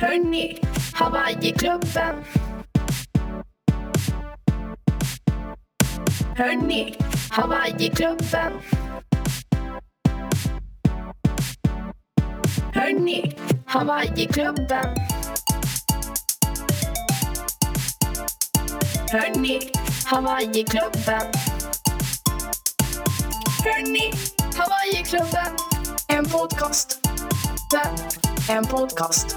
Hörni, Hawaiiklubben. Hörni, Hawaiiklubben. Hörni, Hawaiiklubben. Hörni, Hawaiiklubben. Hörni, Hawaiiklubben. En podcast. En podcast.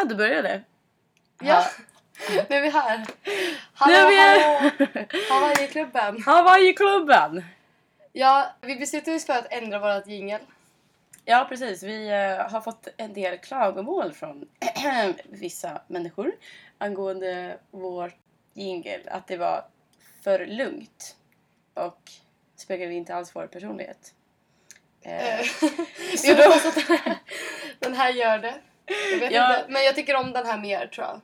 Ja, du började. Ja, nu är vi här. Nu Hallå, är vi hallå! här! Hawaiiklubben. Hawaiiklubben! Ja, vi beslutade oss för att ändra vårt jingel. Ja, precis. Vi eh, har fått en del klagomål från vissa människor angående vår jingle. Att det var för lugnt och speglade inte alls vår personlighet. Eh, Eh, Så då- här, den här gör det. Jag vet Ja. inte, men jag tycker om den här mer tror jag.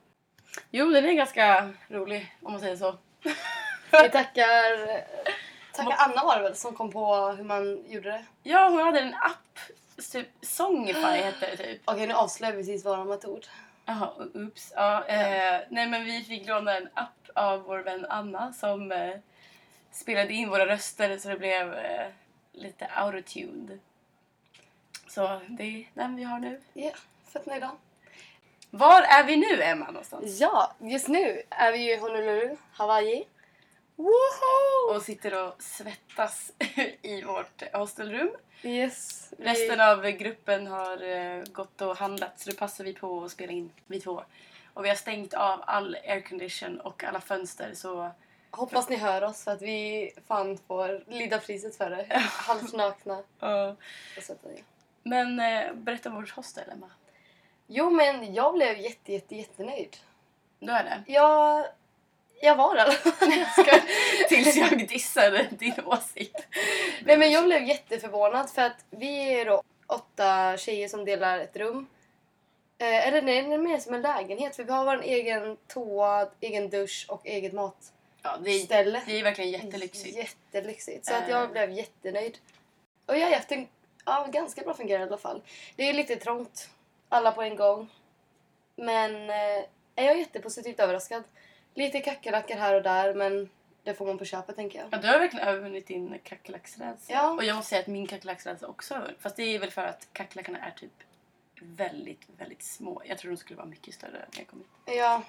jo, den är ganska rolig om man säger så. Vi tackar, tackar Anna var det väl som kom på hur man gjorde det. Ja, hon hade en app. Typ Songify hette det typ. Okej, nu avslöjar vi precis vår metod. Jaha, oops. Ja, eh, nej men vi fick låna en app av vår vän Anna som eh, spelade in våra röster så det blev eh, lite autotuned. Så det är den vi har nu. Ja, fett nöjda. Var är vi nu Emma någonstans? Ja, just nu är vi i Honolulu, Hawaii. Woho! Och sitter och svettas i vårt hostelrum. Yes. vi- Resten av gruppen har eh, gått och handlat så då passar vi på att spela in vi två. Och vi har stängt av all aircondition och alla fönster så Hoppas ni hör oss för att vi fan får lida priset för det. Halvt nakna. Ja. Men eh, berätta om vårt hostel, Emma. Jo men jag blev jätte jätte jättenöjd. Du är det? Jag, jag var det. Ska- Tills jag dissade din åsikt. Nej men jag blev jätteförvånad för att vi är då åtta tjejer som delar ett rum. Eh, eller nej, det är mer som en lägenhet för vi har vår egen toa, egen dusch och eget matställe. Ja, det är, det är verkligen jättelyxigt. Jättelyxigt. Så att Eh. jag blev jättenöjd. Och jag har haft en ja, ganska bra fungerande i alla fall. Det är lite trångt, alla på en gång. Men eh, jag är jättepositivt överraskad. Lite kackerlackor här och där men det får man på köpet tänker jag. Ja, du har verkligen övervunnit din kackerlacksrädsla. Ja. Och jag måste säga att min kackerlacksrädsla också har övervunnit. Fast det är väl för att kackerlackorna är typ väldigt, väldigt små. Jag tror de skulle vara mycket större när jag kom hit. Ja.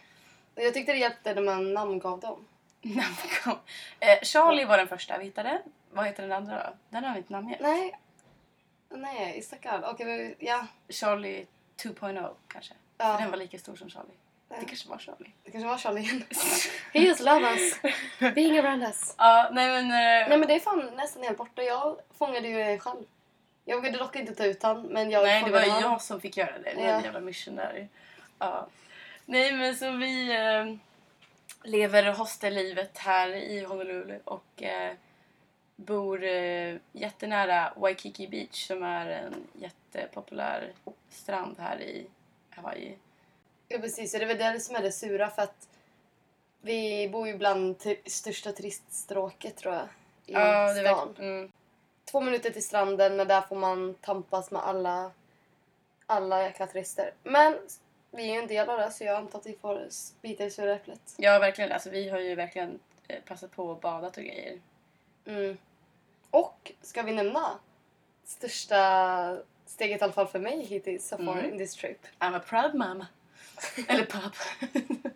Jag tyckte det hjälpte när man namngav dem. Namnkom. eh, Charlie var den första vi hittade. Vad heter den andra då? Den har vi inte namngett. Nej. Nej, Istakal. Okej, men ja. Charlie 2.0 kanske. Ja. För den var lika stor som Charlie. Ja. Det kanske var Charlie. Det kanske var Charlie igen. He just love us. Being around us. Ja, nej men... eh, Nej men det är fan nästan helt borta. Jag fångade ju en själv. Jag vågade dock inte ta ut han men jag Nej, det var han. jag som fick göra det. Ja. en jävla missionary. Ja. Nej, men så vi eh, lever hostellivet här i Honolulu och eh, bor eh, jättenära Waikiki Beach som är en jättepopulär strand här i Hawaii. Ja precis, och det är väl det som är det sura för att vi bor ju bland största turiststråket tror jag. I Ja, det stan. mm. Två minuter till stranden men där får man tampas med alla, alla jäkla turister. Men vi är ju en del av det så jag antar att vi får bita i sura äpplet. Ja, verkligen. Alltså, vi har ju verkligen eh, passat på och badat och grejer. Mm. Och ska vi nämna största steget i alla fall för mig hittills so far Mm. in this trip. I'm a proud mama. Eller pop.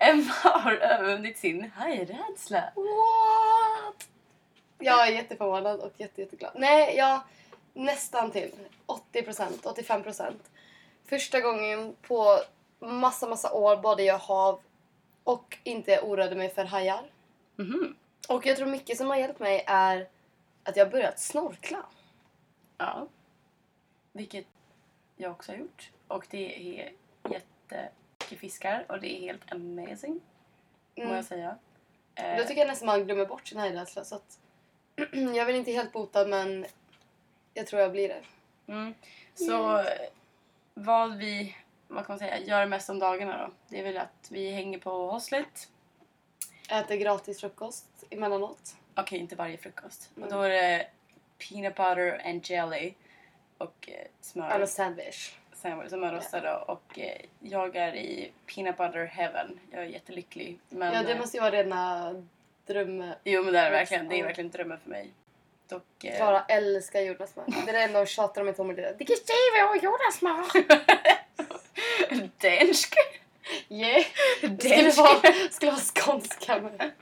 Emma har övervunnit sin hajrädsla. What? Jag är jätteförvånad och jätte, jätteglad. Nej, jag nästan till 80%, 85%. Första gången på massa, massa år badade jag hav och inte oroade mig för hajar. Mhm. Och jag tror mycket som har hjälpt mig är att jag har börjat snorkla. Ja. Vilket jag också har gjort. Och det är jättemycket fiskar och det är helt amazing. Må Mm. jag säga. Eh, Då tycker jag nästan man glömmer bort sin hajrädsla. Så att jag är väl inte helt botad men jag tror jag blir det. mm. Så eh, vad vi vad kan man säga, gör mest om dagarna då? Det är väl att vi hänger på hostlet. Äter gratis frukost emellanåt. Okej, inte varje frukost. Mm. Och då är det peanut butter and jelly och eh, smör Eller sandwich. sandwich som man rostar då. Och eh, jag är i peanut butter heaven. Jag är jättelycklig. Men, Ja, det eh, måste ju vara rena dröm... Jo men det är det verkligen. Det är verkligen drömmen för mig. Dock... Eh, Klara älskar jordnötssmör. Det är det enda hon tjatar om i Tom och Lilla. Vilket säger vi om jordnötssmör? Dansk! Yeah! Skulle vara, skulle vara skånska med.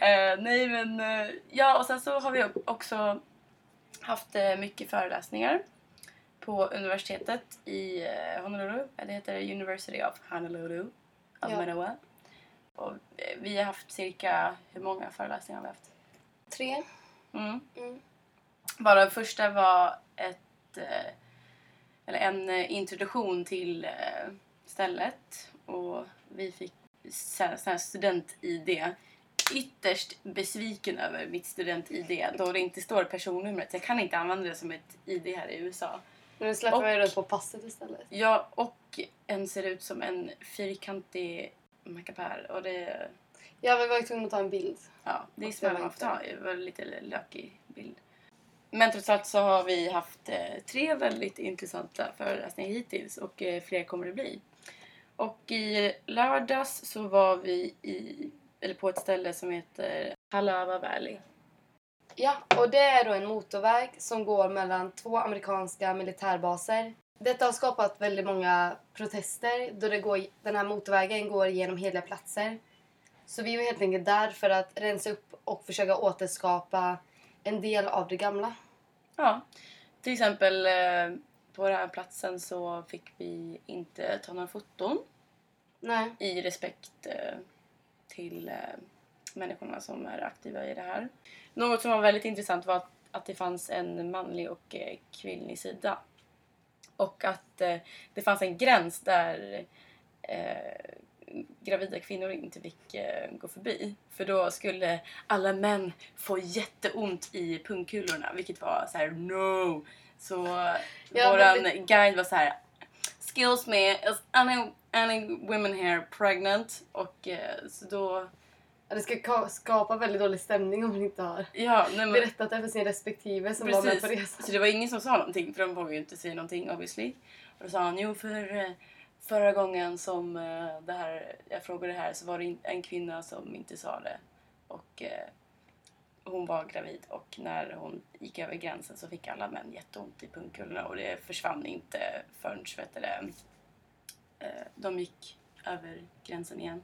Eh, nej men eh, ja och sen så har vi också haft eh, mycket föreläsningar på universitetet i uh, Honolulu. Det heter University of Honolulu. Of Ja. Manoa. Och vi har haft cirka, hur många föreläsningar har vi haft? Tre. Mm. Mm. Bara den första var ett, eller en introduktion till stället och vi fick student-id. Ytterst besviken över mitt student-id då det inte står personnumret. Jag kan inte använda det som ett id här i USA. Men nu släpper man ju runt på passet istället. Ja, och en ser ut som en fyrkantig mackapär och det, Ja, vi var ju tvungna att ta en bild. ja, det är var man får ta. Det var lite lökig bild. Men trots allt så har vi haft eh, tre väldigt intressanta föreläsningar hittills och eh, fler kommer det bli. Och i lördags så var vi i, eller på ett ställe som heter Halava Valley. Ja, och det är då en motorväg som går mellan två amerikanska militärbaser. Detta har skapat väldigt många protester då det går, den här motorvägen går genom heliga platser. Så vi var helt enkelt där för att rensa upp och försöka återskapa en del av det gamla. Ja, till exempel eh, på den här platsen så fick vi inte ta några foton Nej. i respekt eh, till eh, människorna som är aktiva i det här. Något som var väldigt intressant var att, att det fanns en manlig och eh, kvinnlig sida. Och att det fanns en gräns där eh, gravida kvinnor inte fick eh, gå förbi. För då skulle alla män få jätteont i pungkulorna, vilket var så här no. Så Ja, våran men guide var så här Excuse me, is any, any women here pregnant? Och eh, så då, Ja, Det ska ka- skapa väldigt dålig stämning om man inte har ja, nej men, berättat det för sin respektive som var med på precis. resan. Så det var ingen som sa någonting, för de vågade ju inte säga någonting obviously. Och då sa han, jo för eh, förra gången som eh, det här, jag frågade det här så var det en kvinna som inte sa det. Och eh, hon var gravid och när hon gick över gränsen så fick alla män jätteont i pungkulorna och det försvann inte förrän vet det, eh, de gick över gränsen igen.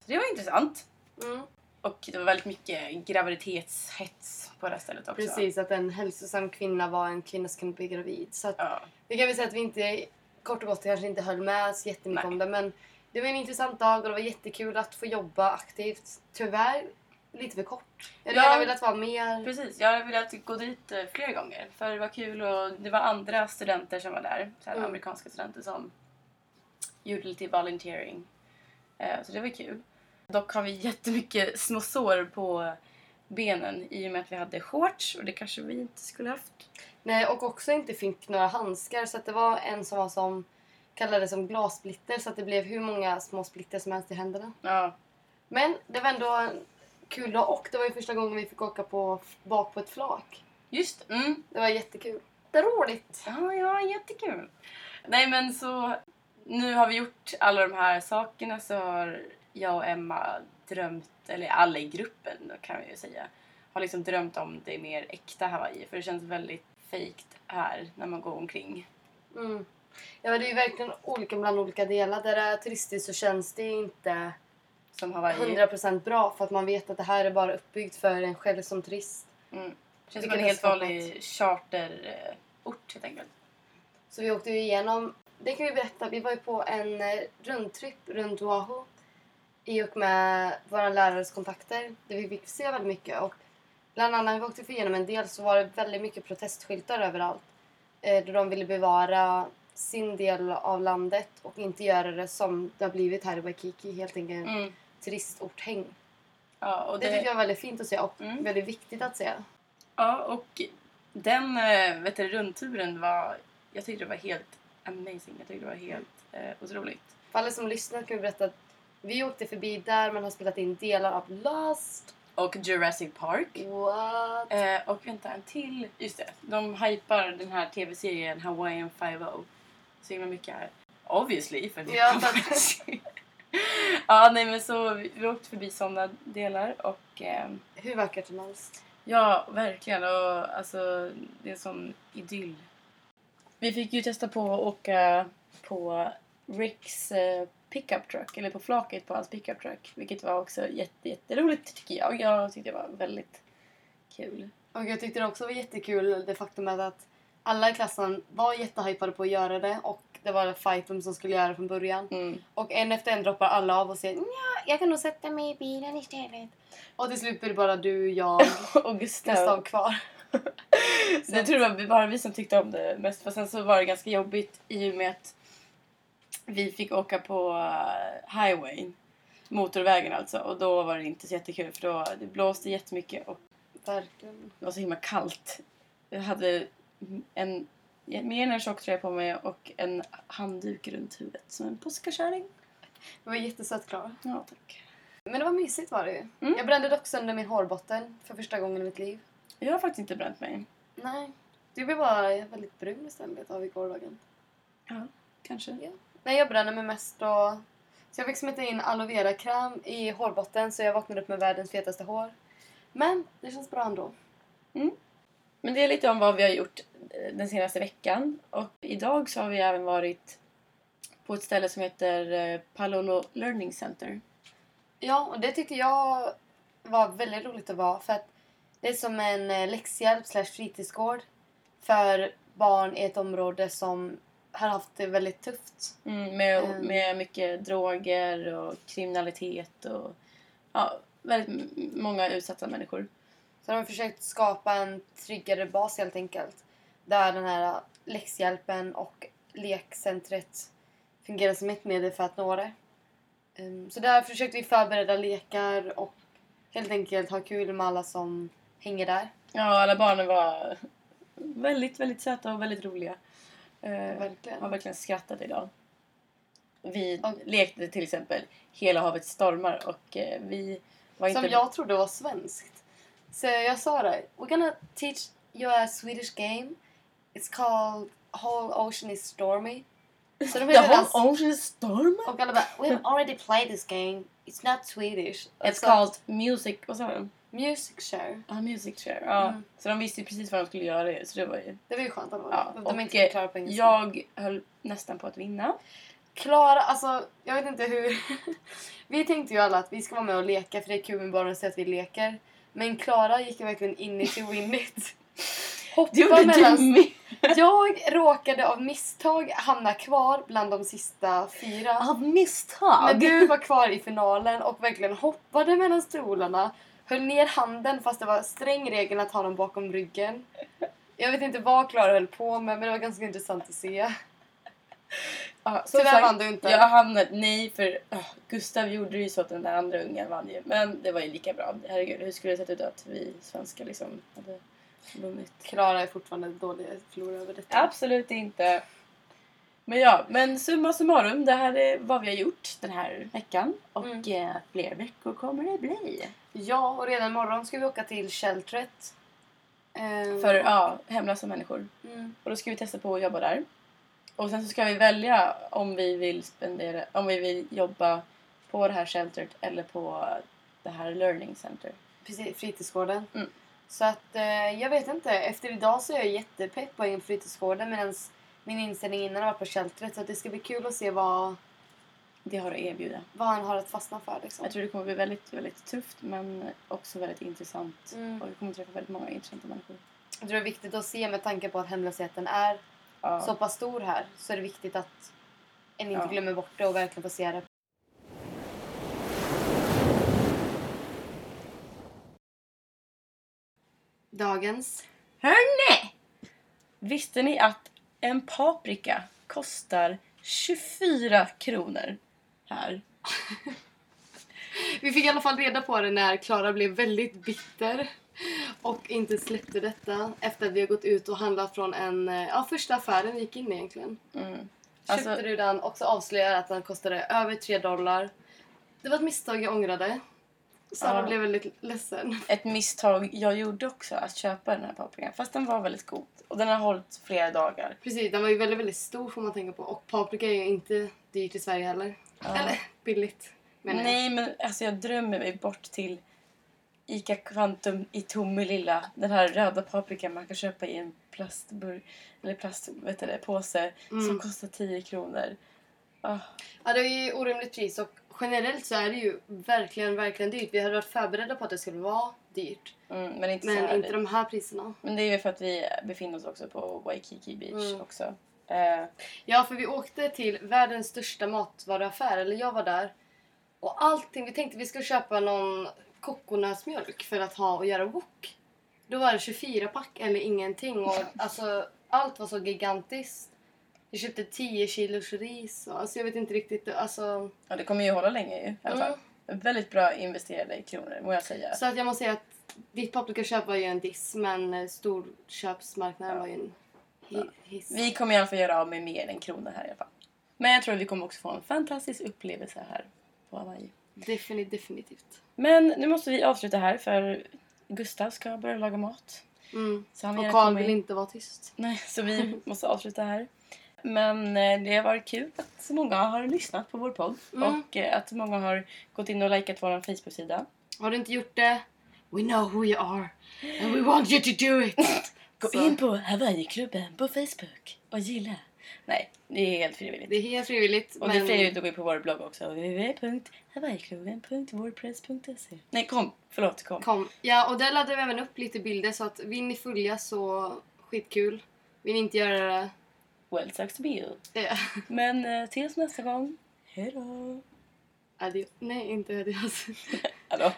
Så det var intressant. Mm. Och det var väldigt mycket graviditetshets på det här stället också. Precis, att en hälsosam kvinna var en kvinna som kunde bli gravid. Så att Ja. Det kan vi säga att vi inte, kort och gott kanske inte höll med så jättemycket Nej. om det. Men det var en intressant dag och det var jättekul att få jobba aktivt. Tyvärr lite för kort. Jag hade Ja. velat vara mer. Precis, jag hade velat gå dit eh, fler gånger. För det var kul och det var andra studenter som var där. Så Mm. Amerikanska studenter som gjorde lite volunteering. Eh, Så det var kul. Dock har vi jättemycket små sår på benen i och med att vi hade shorts och det kanske vi inte skulle haft. Nej, och också inte fick några handskar. Så att det var en som var som kallades som glassplitter så att det blev hur många små splitter som helst i händerna. Ja, Men det var ändå kul och det var ju första gången vi fick åka på, bak på ett flak. just det. mm. Det var jättekul. Det är roligt. Ja, ja, jättekul. Nej men så nu har vi gjort alla de här sakerna så har jag och Emma drömt, eller alla i gruppen kan vi ju säga, har liksom drömt om det mer äkta Hawaii för det känns väldigt fejkt här när man går omkring. Mm. Ja, det är ju verkligen olika bland olika delar. Där det är turistiskt så känns det inte Som Hawaii. 100% bra för att man vet att det här är bara uppbyggt för en själv som turist. Mm. Känns som en helt vanlig charterort helt enkelt. Så vi åkte ju igenom, det kan vi berätta, vi var ju på en eh, rundtripp runt Oahu i och med våra lärares kontakter där vi fick se väldigt mycket och bland annat när vi åkte igenom en del så var det väldigt mycket protestskyltar överallt eh, då de ville bevara sin del av landet och inte göra det som det har blivit här i Waikiki, helt enkelt en Mm. turistorthäng. Ja, och Det tycker jag är väldigt fint att se och Mm. väldigt viktigt att se. Ja, och den eh, vet du, rundturen var... Jag tyckte det var helt amazing. Jag tyckte det var helt eh, otroligt. För alla som lyssnar kan vi berätta att vi åkte förbi där man har spelat in delar av Lost. Och Jurassic Park. What? Eh, Eh, och vänta, en till. Just det, de hypar den här tv-serien Hawaiian 5-0 så himla mycket här. Obviously, för det Ja, Ja, nej men så vi, vi åkte förbi sådana delar och ehm, Hur vackert som helst. ja, verkligen. Och alltså, det är en sån idyll. Vi fick ju testa på att åka på Ricks eh, pickup truck, eller på flaket på hans pickup truck. Vilket var också jätte, jätteroligt tycker jag. Jag tyckte det var väldigt kul. Och jag tyckte det också var jättekul det faktumet att alla i klassen var jättehypade på att göra det och det var fighten som skulle göra det från början. Mm. Och en efter en droppar alla av och säger ja, jag kan nog sätta mig i bilen istället. Och till slut blir det bara du, jag, Och Gustav. Gustav kvar. Så jag tror det var bara vi som tyckte om det mest. För sen så var det ganska jobbigt i och med att vi fick åka på eh, highway. Motorvägen alltså. Och då var det inte så jättekul för då det blåste jättemycket och Verkligen. det var så himla kallt. Jag hade en, mer än en tjocktröja på mig och en handduk runt huvudet som en påskkärring. Det var jättesött Klara. Ja, tack. Men det var mysigt var det ju. Mm. Jag brände dock sönder min hårbotten för första gången i mitt liv. Jag har faktiskt inte bränt mig. Nej. Du blev bara väldigt brun istället av gårdagen. Ja, kanske. Ja. Nej, jag bränner mig mest och... Så jag fick smeta in aloe vera-kräm i hårbotten så jag vaknade upp med världens fetaste hår. Men det känns bra ändå. Men det är lite om vad vi har gjort den senaste veckan. Och idag så har vi även varit på ett ställe som heter eh, Palolo Learning Center. Ja, och det tyckte jag var väldigt roligt att vara för att det är som en eh, läxhjälp slash fritidsgård för barn i ett område som har haft det väldigt tufft. Mm, med, Mm. med mycket droger och kriminalitet och ja, väldigt många utsatta människor. Så de har försökt skapa en tryggare bas helt enkelt. Där den här läxhjälpen och lekcentret fungerar som ett medel för att nå det. Ehm, Så där försökte vi förbereda lekar och helt enkelt ha kul med alla som hänger där. Ja, alla barnen var väldigt, väldigt söta och väldigt roliga. Eh, Verkligen. har verkligen skrattat idag. Vi Och- lekte till exempel Hela havet stormar och eh, vi var inte... Som jag trodde var svenskt. Så jag sa det. We're gonna teach you a Swedish game. It's called Whole Ocean is Stormy. Så de The whole alltså- ocean storm? Och alla bara, we have already played this game. It's not Swedish. It's Så- called music... Vad sa de? Music share. Ja, music share. Ja. Mm. Så de visste ju precis vad de skulle göra ju, så det var ju... Det var ju skönt att Ja, de och inte eh, förklara på engelska. jag höll nästan på att vinna. Klara, alltså jag vet inte hur... vi tänkte ju alla att vi ska vara med och leka för det är kul med barnen att se att vi leker. Men Klara gick ju verkligen in i to win it. Hoppa Det gjorde mellan... du med! Jag råkade av misstag hamna kvar bland de sista fyra. Av misstag! Men du var kvar i finalen och verkligen hoppade mellan stolarna. Höll ner handen fast det var sträng regel att ha dem bakom ryggen. Jag vet inte vad Klara höll på med men det var ganska intressant att se. Ja, som Tyvärr vann du inte. Jag hamnade... Nej, för oh, Gustav gjorde ju så att den där andra ungen vann ju. Men det var ju lika bra. Herregud, hur skulle det sett ut att vi svenskar liksom hade vunnit? Klara är fortfarande dålig förlorare över detta. Absolut inte. Men ja, men summa summarum, det här är vad vi har gjort den här veckan. Och Mm. eh, fler veckor kommer det bli. Ja, och redan imorgon ska vi åka till sheltret. Ehm, För ja, hemlösa människor. Mm. Och då ska vi testa på att jobba där. Och sen så ska vi välja om vi vill spendera, om vi vill jobba på det här sheltret eller på det här learning center. Precis, fritidsgården. Mm. Så att eh, jag vet inte. Efter idag så är jag jättepepp på en fritidsgården medan min inställning innan var på sheltret. Så att det ska bli kul att se vad, Det har att erbjuda. vad han har att fastna för. Liksom. Jag tror det kommer bli väldigt, väldigt tufft men också väldigt intressant. Mm. Och vi kommer träffa väldigt många intressanta människor. Jag tror det är viktigt att se med tanke på att hemlösheten är Ja. så pass stor här. Så är det viktigt att en inte Ja. glömmer bort det och verkligen får se det. Dagens. Hörni! Visste ni att en paprika kostar 24 kronor här? Vi fick i alla fall reda på det när Klara blev väldigt bitter och inte släppte detta efter att vi har gått ut och handlat från en, eh, ja första affären vi gick in i egentligen. Mm. Köpte Alltså, du den och så avslöjade att den kostade över 3 dollar. Det var ett misstag jag ångrade. Sara Ja. blev väldigt ledsen. Ett misstag jag gjorde också att köpa den här paprikan. Fast den var väldigt god. Och den har hållit flera dagar. Precis, den var ju väldigt, väldigt stor får man tänka på. Och paprika är ju inte dyrt i Sverige heller. Ja. Eller billigt. jag. Nej, men alltså jag drömmer mig bort till Ica Quantum i Tomelilla. Den här röda paprikan man kan köpa i en plastburk eller plast, vet du det, påse Mm. som kostar 10 kronor. Ah, Ja, det är ju orimligt pris och generellt så är det ju verkligen, verkligen dyrt. Vi hade varit förberedda på att det skulle vara dyrt. mm, men inte så Men inte de här priserna. Men det är ju för att vi befinner oss också på Waikiki Beach Mm. också. Eh, Ja, för vi åkte till världens största matvaruaffär, eller jag var där. Och allting, vi tänkte vi skulle köpa någon kokosnötsmjölk för att ha och göra wok. Då var det 24 pack eller ingenting och alltså allt var så gigantiskt. Vi köpte 10 kilos ris och alltså jag vet inte riktigt, alltså. ja, det kommer ju hålla länge ju, i alla fall. Mm. Väldigt bra investerade kronor, må jag säga. Så att jag måste säga att ditt paprikaköp var ju en diss men eh, storköpsmarknaden Ja. var ju en hi- hiss. Vi kommer i alla fall göra av med mer än kronor här i alla fall. Men jag tror att vi kommer också få en fantastisk upplevelse här på Hawaii. Definitivt, definitivt. Men nu måste vi avsluta här för Gustav ska börja laga mat. Mm. Så han Och komma vill in. inte vara tyst. Nej, så vi måste avsluta här. Men eh, det har varit kul att så många har lyssnat på vår podd Mm. och eh, att många har gått in och likat vår Facebook-sida. Har du inte gjort det? We know who you are and we want you to do it. Gå Så. in på Hawaii-klubben på Facebook och gilla. Nej, det är helt frivilligt. Det är helt frivilligt. Och det är frivilligt att gå in på vår blogg också. www.hawaiiklubben.wordpress.se Nej, kom. Förlåt, kom. Kom. Ja, och där laddar vi även upp lite bilder så att vill ni följa så skitkul. Vill ni inte göra det? Well, sucks to be you. Ja. Men eh, tills nästa gång. Hej då. Addio. Nej, inte adios. Hallå.